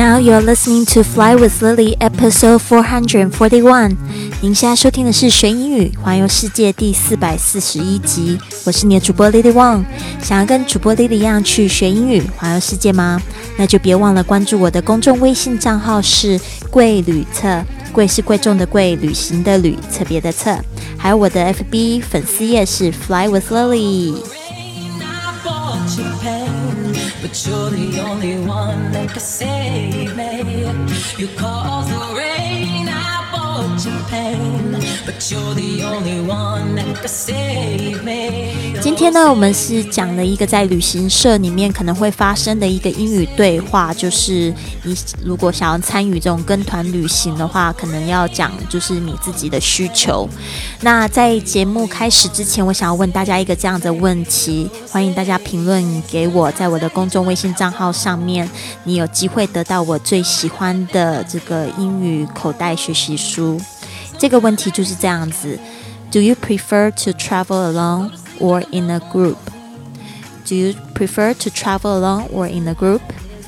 Now you're listening to Fly with Lily, episode four hundred forty-one. 您现在收听的是学英语环游世界第四百四十一集。我是你的主播 Lily Wang。想要跟主播 Lily 一样去学英语环游世界吗？那就别忘了关注我的公众微信账号是贵旅册，贵是贵重的贵，旅行的旅，特别的册。还有我的 FB 粉丝页是 Fly with Lily。But you're the only one that can save me. You cause the rain, 今天呢，我们是讲了一个在旅行社里面可能会发生的一个英语对话，就是你如果想要参与这种跟团旅行的话，可能要讲就是你自己的需求。那在节目开始之前，我想要问大家一个这样的问题，欢迎大家评论给我，在我的公众微信账号上面，你有机会得到我最喜欢的这个英语口袋学习书。这个问题就是这样子：Do you prefer to travel alone or in a group? Do you prefer to travel alone or in a group?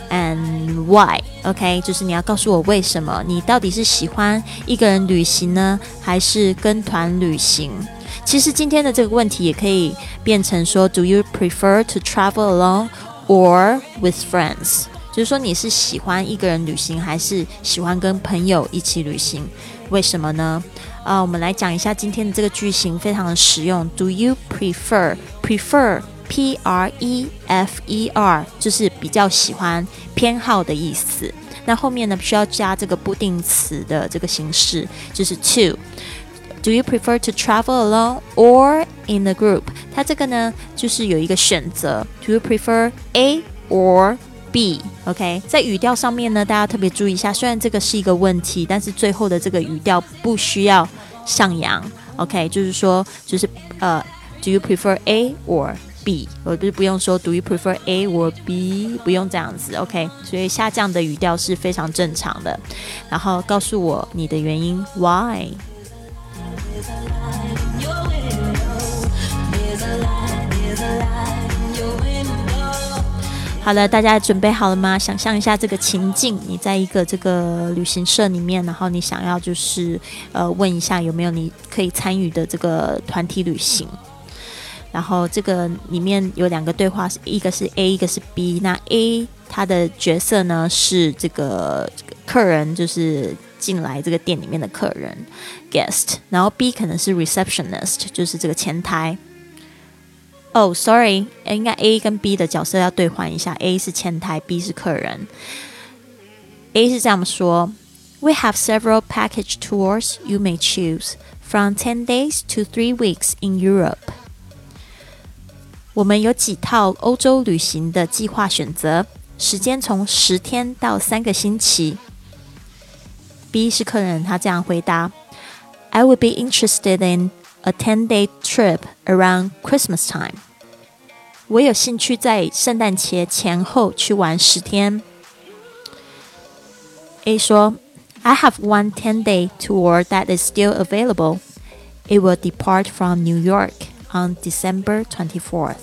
And why? OK，就是你要告诉我为什么，你到底是喜欢一个人旅行呢，还是跟团旅行？其实今天的这个问题也可以变成说，Do you prefer to travel alone or with friends？就是说你是喜欢一个人旅行，还是喜欢跟朋友一起旅行？为什么呢？啊、我们来讲一下今天的这个句型，非常的实用。Do you prefer prefer P R E F E R 就是比较喜欢、偏好的意思。那后面呢需要加这个不定词的这个形式，就是 to。Do you prefer to travel alone or in a group？它这个呢就是有一个选择。Do you prefer A or B，OK，、在语调上面呢，大家特别注意一下。虽然这个是一个问题，但是最后的这个语调不需要上扬，OK，就是说，就是呃，Do you prefer A or B？我就是不用说 Do you prefer A or B，不用这样子，OK。所以下降的语调是非常正常的。然后告诉我你的原因，Why？好了，大家准备好了吗？想象一下这个情境，你在一个这个旅行社里面，然后你想要就是呃问一下有没有你可以参与的这个团体旅行。然后这个里面有两个对话，一个是 A，一个是 B。那 A 他的角色呢是这个客人，就是进来这个店里面的客人 guest。然后 B 可能是 receptionist，就是这个前台。哦、s o r r y 应该 A 跟 B 的角色要兑换一下，A 是前台，B 是客人。A 是这样说：We have several package tours you may choose from ten days to three weeks in Europe。我们有几套欧洲旅行的计划选择，时间从十天到三个星期。B 是客人，他这样回答：I would be interested in a 10-day trip around Christmas time。我有兴趣在圣诞节前后去玩十天。A 说：I have one 10-day tour that is still available. It will depart from New York on December 24th.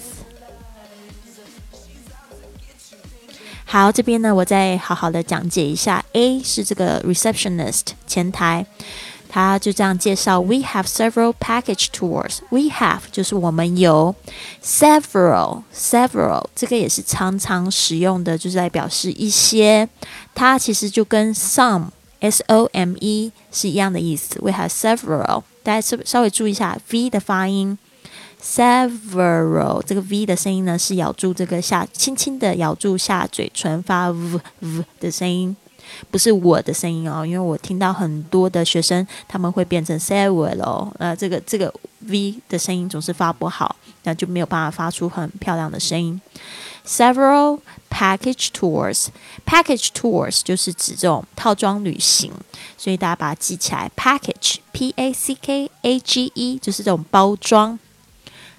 好，这边呢，我再好好的讲解一下。A 是这个 receptionist 前台， 他就这样介绍：We have several package tours. We have 就是我们有 several several 这个也是常常使用的，就是来表示一些。它其实就跟 some s o m e 是一样的意思。We have several，大家稍稍微注意一下 v 的发音。several 这个 v 的声音呢，是咬住这个下，轻轻的咬住下嘴唇发 v v 的声音。不是我的声音哦，因为我听到很多的学生他们会变成 several，呃，这个这个 v 的声音总是发不好，那就没有办法发出很漂亮的声音。Several package tours，package tours 就是指这种套装旅行，所以大家把它记起来。Package p a c k a g e 就是这种包装。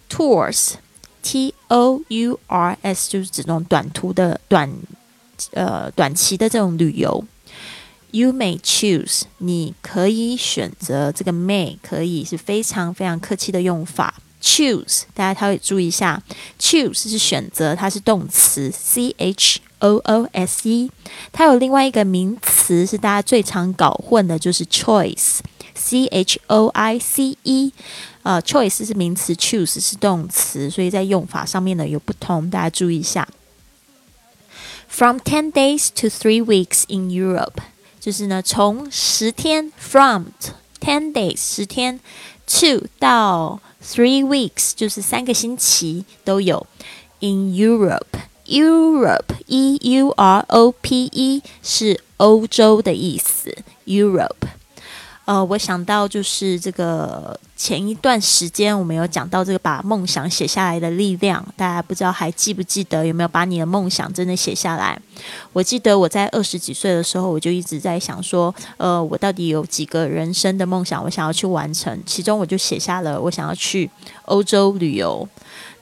Tours t o u r s 就是指这种短途的短。呃，短期的这种旅游，You may choose，你可以选择这个 may，可以是非常非常客气的用法。choose，大家稍微注意一下，choose 是选择，它是动词，c h o o s e。它有另外一个名词是大家最常搞混的，就是 choice，c h o i c e。呃，choice 是名词，choose 是动词，所以在用法上面呢有不同，大家注意一下。From ten days to three weeks in Europe，就是呢从十天，from ten days 十天，to 到 three weeks 就是三个星期都有。In Europe，Europe E U R O P E 是欧洲的意思，Europe。 呃，我想到就是这个前一段时间我们有讲到这个把梦想写下来的力量，大家不知道还记不记得有没有把你的梦想真的写下来？我记得我在二十几岁的时候，我就一直在想说，呃，我到底有几个人生的梦想我想要去完成？其中我就写下了我想要去欧洲旅游。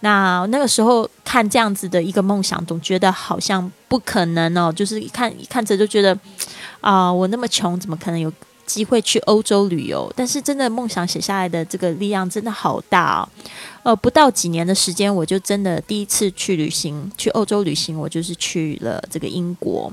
那那个时候看这样子的一个梦想，总觉得好像不可能哦，就是一看一看着就觉得啊，我那么穷，怎么可能有？机会去欧洲旅游，但是真的梦想写下来的这个力量真的好大哦！呃，不到几年的时间，我就真的第一次去旅行，去欧洲旅行，我就是去了这个英国，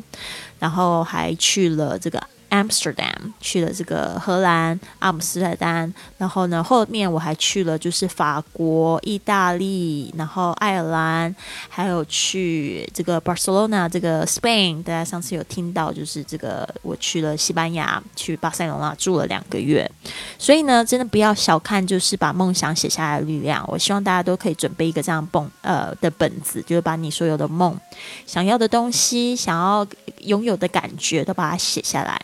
然后还去了这个。Amsterdam 去了这个荷兰阿姆斯特丹，然后呢，后面我还去了就是法国、意大利，然后爱尔兰，还有去这个 Barcelona 这个 Spain。大家上次有听到，就是这个我去了西班牙，去巴塞罗那住了两个月。所以呢，真的不要小看就是把梦想写下来的力量。我希望大家都可以准备一个这样本呃的本子，就是把你所有的梦、想要的东西、想要拥有的感觉都把它写下来。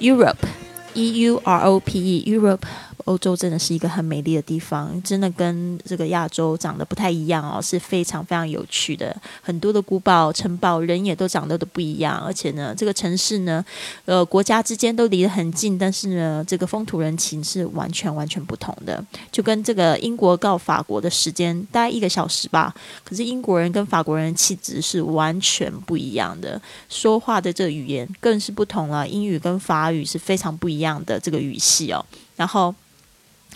Europe, E U R O P E, Europe. 欧洲真的是一个很美丽的地方，真的跟这个亚洲长得不太一样哦，是非常非常有趣的。很多的古堡、城堡，人也都长得都不一样。而且呢，这个城市呢，呃，国家之间都离得很近，但是呢，这个风土人情是完全完全不同的。就跟这个英国到法国的时间大概一个小时吧，可是英国人跟法国人的气质是完全不一样的，说话的这个语言更是不同了。英语跟法语是非常不一样的这个语系哦，然后。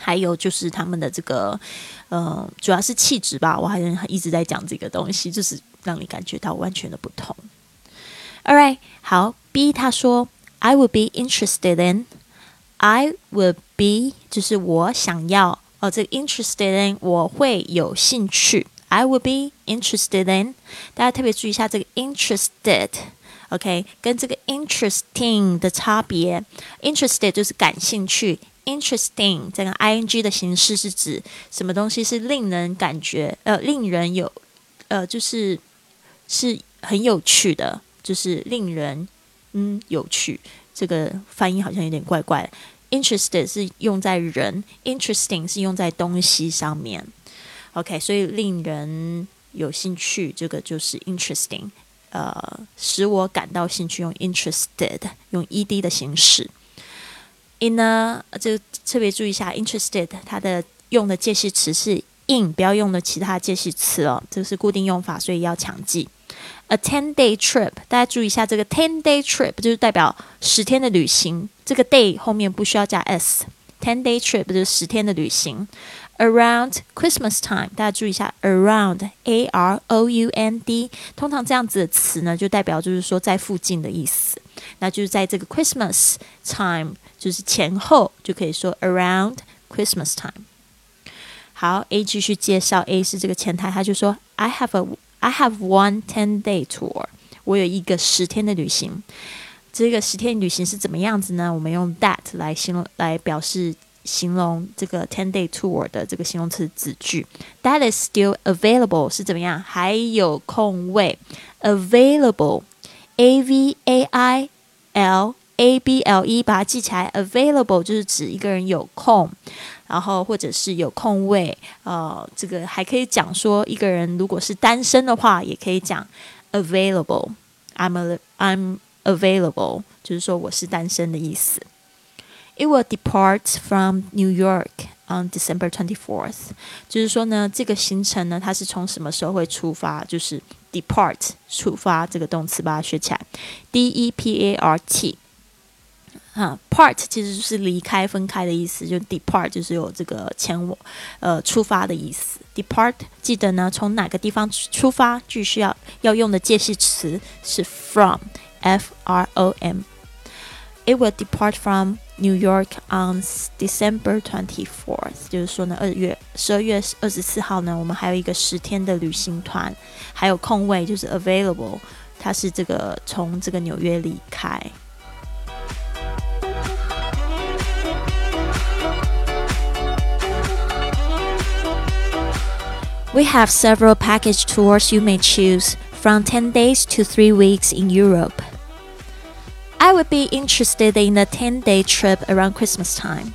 还有就是他们的这个，呃，主要是气质吧。我好像一直在讲这个东西，就是让你感觉到完全的不同。All right，好，B 他说，I would be interested in，I would be 就是我想要哦，这个 interested in 我会有兴趣。I would be interested in，大家特别注意一下这个 interested，OK，跟这个 interesting 的差别。Interested 就是感兴趣。Interesting 这个 ing 的形式是指什么东西是令人感觉呃令人有呃就是是很有趣的，就是令人嗯有趣。这个发音好像有点怪怪。Interested 是用在人，Interesting 是用在东西上面。OK，所以令人有兴趣，这个就是 Interesting。呃，使我感到兴趣，用 Interested 用 ed 的形式。In 呢，这个特别注意一下，interested 它的用的介系词是 in，不要用的其他介系词哦，这个是固定用法，所以要强记。A ten day trip，大家注意一下，这个 ten day trip 就是代表十天的旅行，这个 day 后面不需要加 s，ten day trip 就是十天的旅行。Around Christmas time，大家注意一下，around a r o u n d，通常这样子的词呢，就代表就是说在附近的意思，那就是在这个 Christmas time。就是前后就可以说 around Christmas time。好，A 继续介绍，A 是这个前台，他就说 I have a I have one ten day tour。我有一个十天的旅行。这个十天旅行是怎么样子呢？我们用 that 来形容，来表示形容这个 ten day tour 的这个形容词子句。That is still available 是怎么样？还有空位，available ，available，A V A I L。A B L E 把它记起来，available 就是指一个人有空，然后或者是有空位，呃，这个还可以讲说一个人如果是单身的话，也可以讲 available。I'm a I'm available，就是说我是单身的意思。It will depart from New York on December twenty fourth，就是说呢，这个行程呢，它是从什么时候会出发？就是 depart 出发这个动词，把它学起来，D E P A R T。啊，part 其实就是离开、分开的意思，就 depart 就是有这个前往呃出发的意思。depart 记得呢，从哪个地方出发，句需要要用的介系词是 from，f r o m。It will depart from New York on December twenty fourth。就是说呢，二月十二月二十四号呢，我们还有一个十天的旅行团，还有空位就是 available，它是这个从这个纽约离开。We have several package tours you may choose, from 10 days to 3 weeks in Europe. I would be interested in a 10 day trip around Christmas time.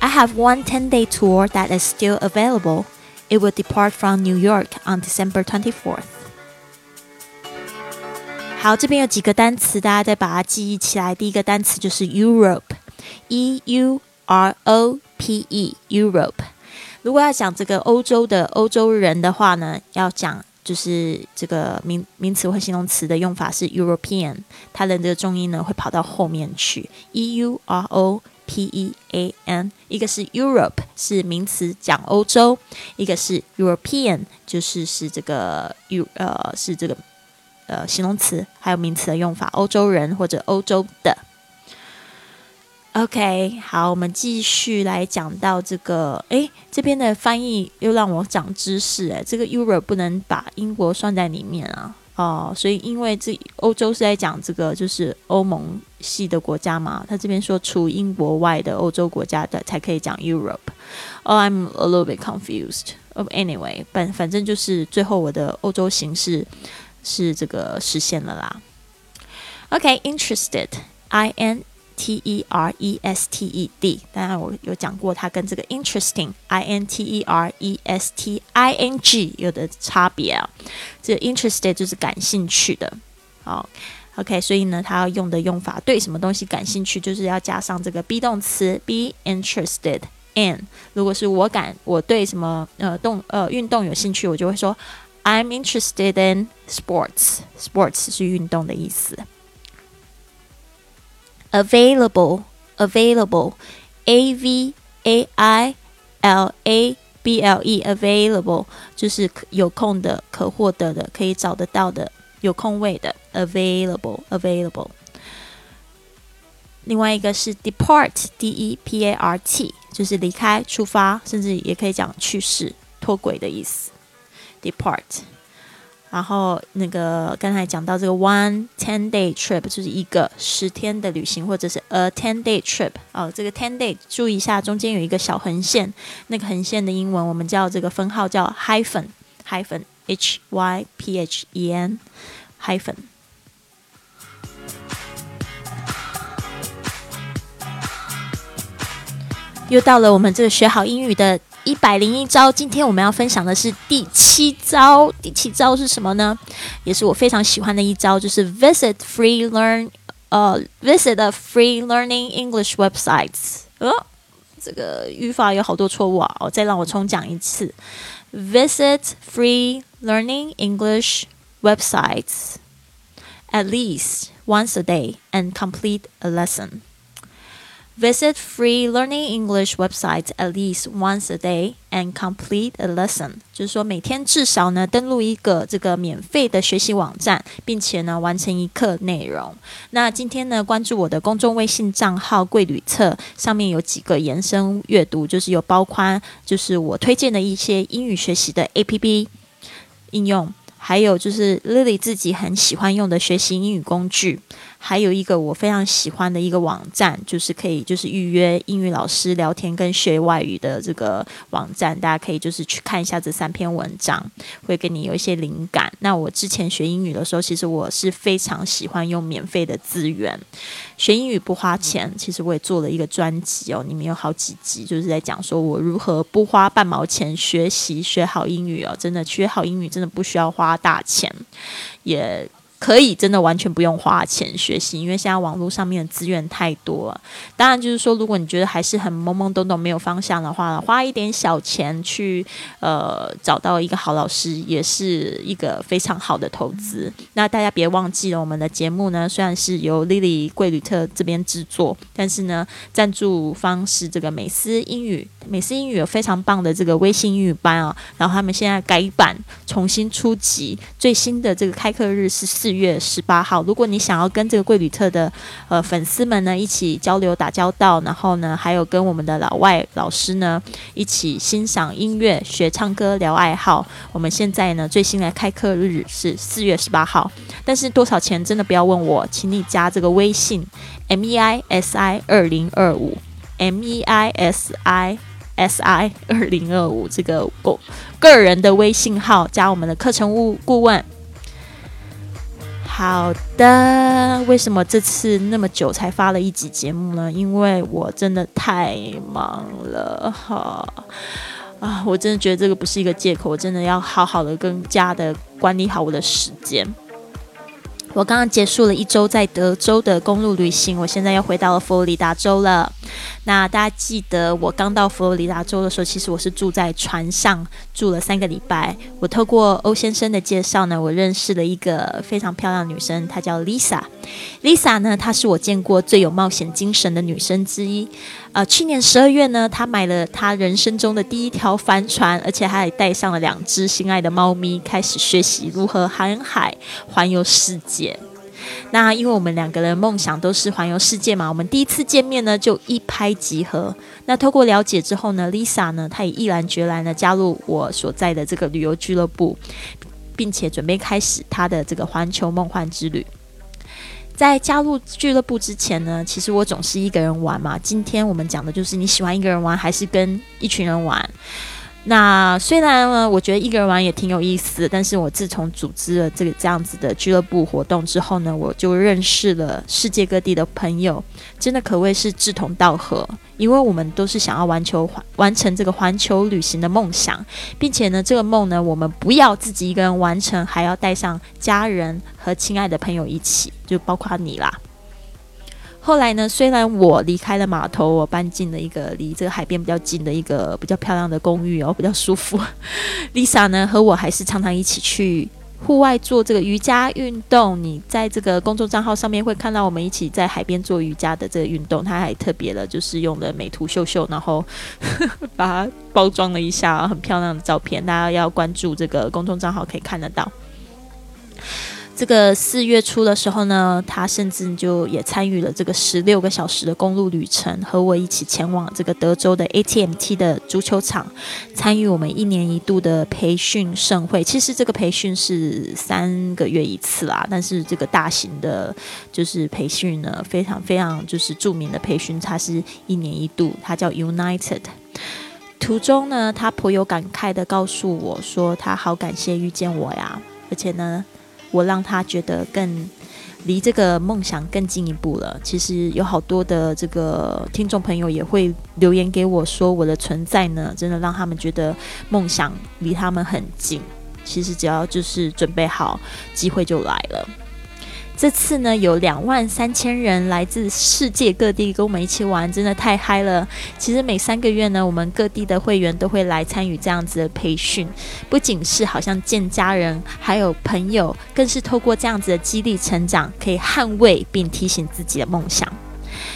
I have one 10 day tour that is still available. It will depart from New York on December 24th. 好，这边有几个单词，大家再把它记忆起来。第一个单词就是 Europe，E U R O P E，Europe。如果要讲这个欧洲的欧洲人的话呢，要讲 就是这个名名词或形容词的用法是 European，它的这个重音呢会跑到后面去，E U R O P E A N。一个是 Europe 是名词讲欧洲，一个是 European 就是是这个 U 呃是这个呃形容词还有名词的用法，欧洲人或者欧洲的。OK，好，我们继续来讲到这个。诶，这边的翻译又让我长知识。诶，这个 Europe 不能把英国算在里面啊。哦，所以因为这欧洲是在讲这个就是欧盟系的国家嘛，他这边说除英国外的欧洲国家的才可以讲 Europe。Oh, I'm a little bit confused. Of anyway，反反正就是最后我的欧洲形式是这个实现了啦。OK，interested，I N。T E R E S T E D，当然我有讲过它跟这个 interesting，I N T E R E S T I N G 有的差别啊。这 interested 就是感兴趣的，好，OK，所以呢，它要用的用法对什么东西感兴趣，就是要加上这个 be 动词 be interested in。如果是我感我对什么呃动呃运动有兴趣，我就会说 I'm interested in sports。sports 是运动的意思。available available a v a i l a b l e available 就是有空的、可获得的、可以找得到的、有空位的 available available。另外一个是 depart d e p a r t 就是离开、出发，甚至也可以讲去世、脱轨的意思。depart 然后那个刚才讲到这个 one ten day trip 就是一个十天的旅行，或者是 a ten day trip 哦，这个 ten day 注意一下，中间有一个小横线，那个横线的英文我们叫这个分号叫 hyphen hyphen h y p h e n hyphen。又到了我们这个学好英语的。一百零一招，今天我们要分享的是第七招。第七招是什么呢？也是我非常喜欢的一招，就是 visit free learn，呃，visit a free learning English websites。呃，这个语法有好多错误啊！我再让我重讲一次：visit free learning English websites at least once a day and complete a lesson. Visit free learning English website at least once a day and complete a lesson。就是说，每天至少呢登录一个这个免费的学习网站，并且呢完成一课内容。那今天呢关注我的公众微信账号“贵旅册”，上面有几个延伸阅读，就是有包括就是我推荐的一些英语学习的 APP 应用，还有就是 Lily 自己很喜欢用的学习英语工具。还有一个我非常喜欢的一个网站，就是可以就是预约英语老师聊天跟学外语的这个网站，大家可以就是去看一下这三篇文章，会给你有一些灵感。那我之前学英语的时候，其实我是非常喜欢用免费的资源，学英语不花钱。其实我也做了一个专辑哦，里面有好几集，就是在讲说我如何不花半毛钱学习学好英语哦。真的学好英语真的不需要花大钱，也。可以真的完全不用花钱学习，因为现在网络上面的资源太多了。当然，就是说，如果你觉得还是很懵懵懂懂、没有方向的话，花一点小钱去呃找到一个好老师，也是一个非常好的投资。那大家别忘记了，我们的节目呢，虽然是由 Lily 贵旅特这边制作，但是呢，赞助方是这个美思英语。美思英语有非常棒的这个微信英语班啊，然后他们现在改版，重新出级，最新的这个开课日是四月十八号。如果你想要跟这个贵旅特的呃粉丝们呢一起交流打交道，然后呢还有跟我们的老外老师呢一起欣赏音乐、学唱歌、聊爱好，我们现在呢最新的开课日是四月十八号。但是多少钱真的不要问我，请你加这个微信 M E I S I 二零二五 M E I S I。S I 二零二五这个个个人的微信号，加我们的课程顾顾问。好的，为什么这次那么久才发了一集节目呢？因为我真的太忙了哈啊！我真的觉得这个不是一个借口，我真的要好好的更加的管理好我的时间。我刚刚结束了一周在德州的公路旅行，我现在又回到了佛罗里达州了。那大家记得我刚到佛罗里达州的时候，其实我是住在船上住了三个礼拜。我透过欧先生的介绍呢，我认识了一个非常漂亮的女生，她叫 Lisa。Lisa 呢，她是我见过最有冒险精神的女生之一。呃，去年十二月呢，她买了她人生中的第一条帆船，而且还带上了两只心爱的猫咪，开始学习如何航海、环游世界。那因为我们两个人梦想都是环游世界嘛，我们第一次见面呢就一拍即合。那透过了解之后呢，Lisa 呢，她也毅然决然的加入我所在的这个旅游俱乐部，并且准备开始她的这个环球梦幻之旅。在加入俱乐部之前呢，其实我总是一个人玩嘛。今天我们讲的就是你喜欢一个人玩还是跟一群人玩。那虽然呢，我觉得一个人玩也挺有意思，但是我自从组织了这个这样子的俱乐部活动之后呢，我就认识了世界各地的朋友，真的可谓是志同道合，因为我们都是想要完球环完成这个环球旅行的梦想，并且呢，这个梦呢，我们不要自己一个人完成，还要带上家人和亲爱的朋友一起，就包括你啦。后来呢？虽然我离开了码头，我搬进了一个离这个海边比较近的一个比较漂亮的公寓哦，比较舒服。Lisa 呢和我还是常常一起去户外做这个瑜伽运动。你在这个公众账号上面会看到我们一起在海边做瑜伽的这个运动。它还特别的，就是用的美图秀秀，然后 把它包装了一下，很漂亮的照片。大家要关注这个公众账号可以看得到。这个四月初的时候呢，他甚至就也参与了这个十六个小时的公路旅程，和我一起前往这个德州的 ATM T 的足球场，参与我们一年一度的培训盛会。其实这个培训是三个月一次啦，但是这个大型的，就是培训呢，非常非常就是著名的培训，它是一年一度，它叫 United。途中呢，他颇有感慨的告诉我说，他好感谢遇见我呀，而且呢。我让他觉得更离这个梦想更进一步了。其实有好多的这个听众朋友也会留言给我说，我的存在呢，真的让他们觉得梦想离他们很近。其实只要就是准备好，机会就来了。这次呢，有两万三千人来自世界各地跟我们一起玩，真的太嗨了。其实每三个月呢，我们各地的会员都会来参与这样子的培训，不仅是好像见家人，还有朋友，更是透过这样子的激励成长，可以捍卫并提醒自己的梦想。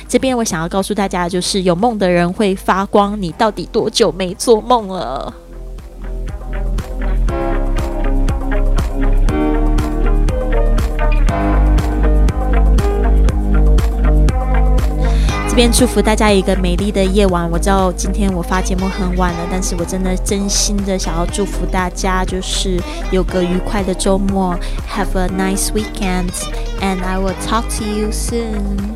这边我想要告诉大家的，就是有梦的人会发光。你到底多久没做梦了？这边祝福大家一个美丽的夜晚。我知道今天我发节目很晚了，但是我真的真心的想要祝福大家，就是有个愉快的周末。Have a nice weekend, and I will talk to you soon.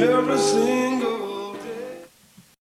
Eu preciso.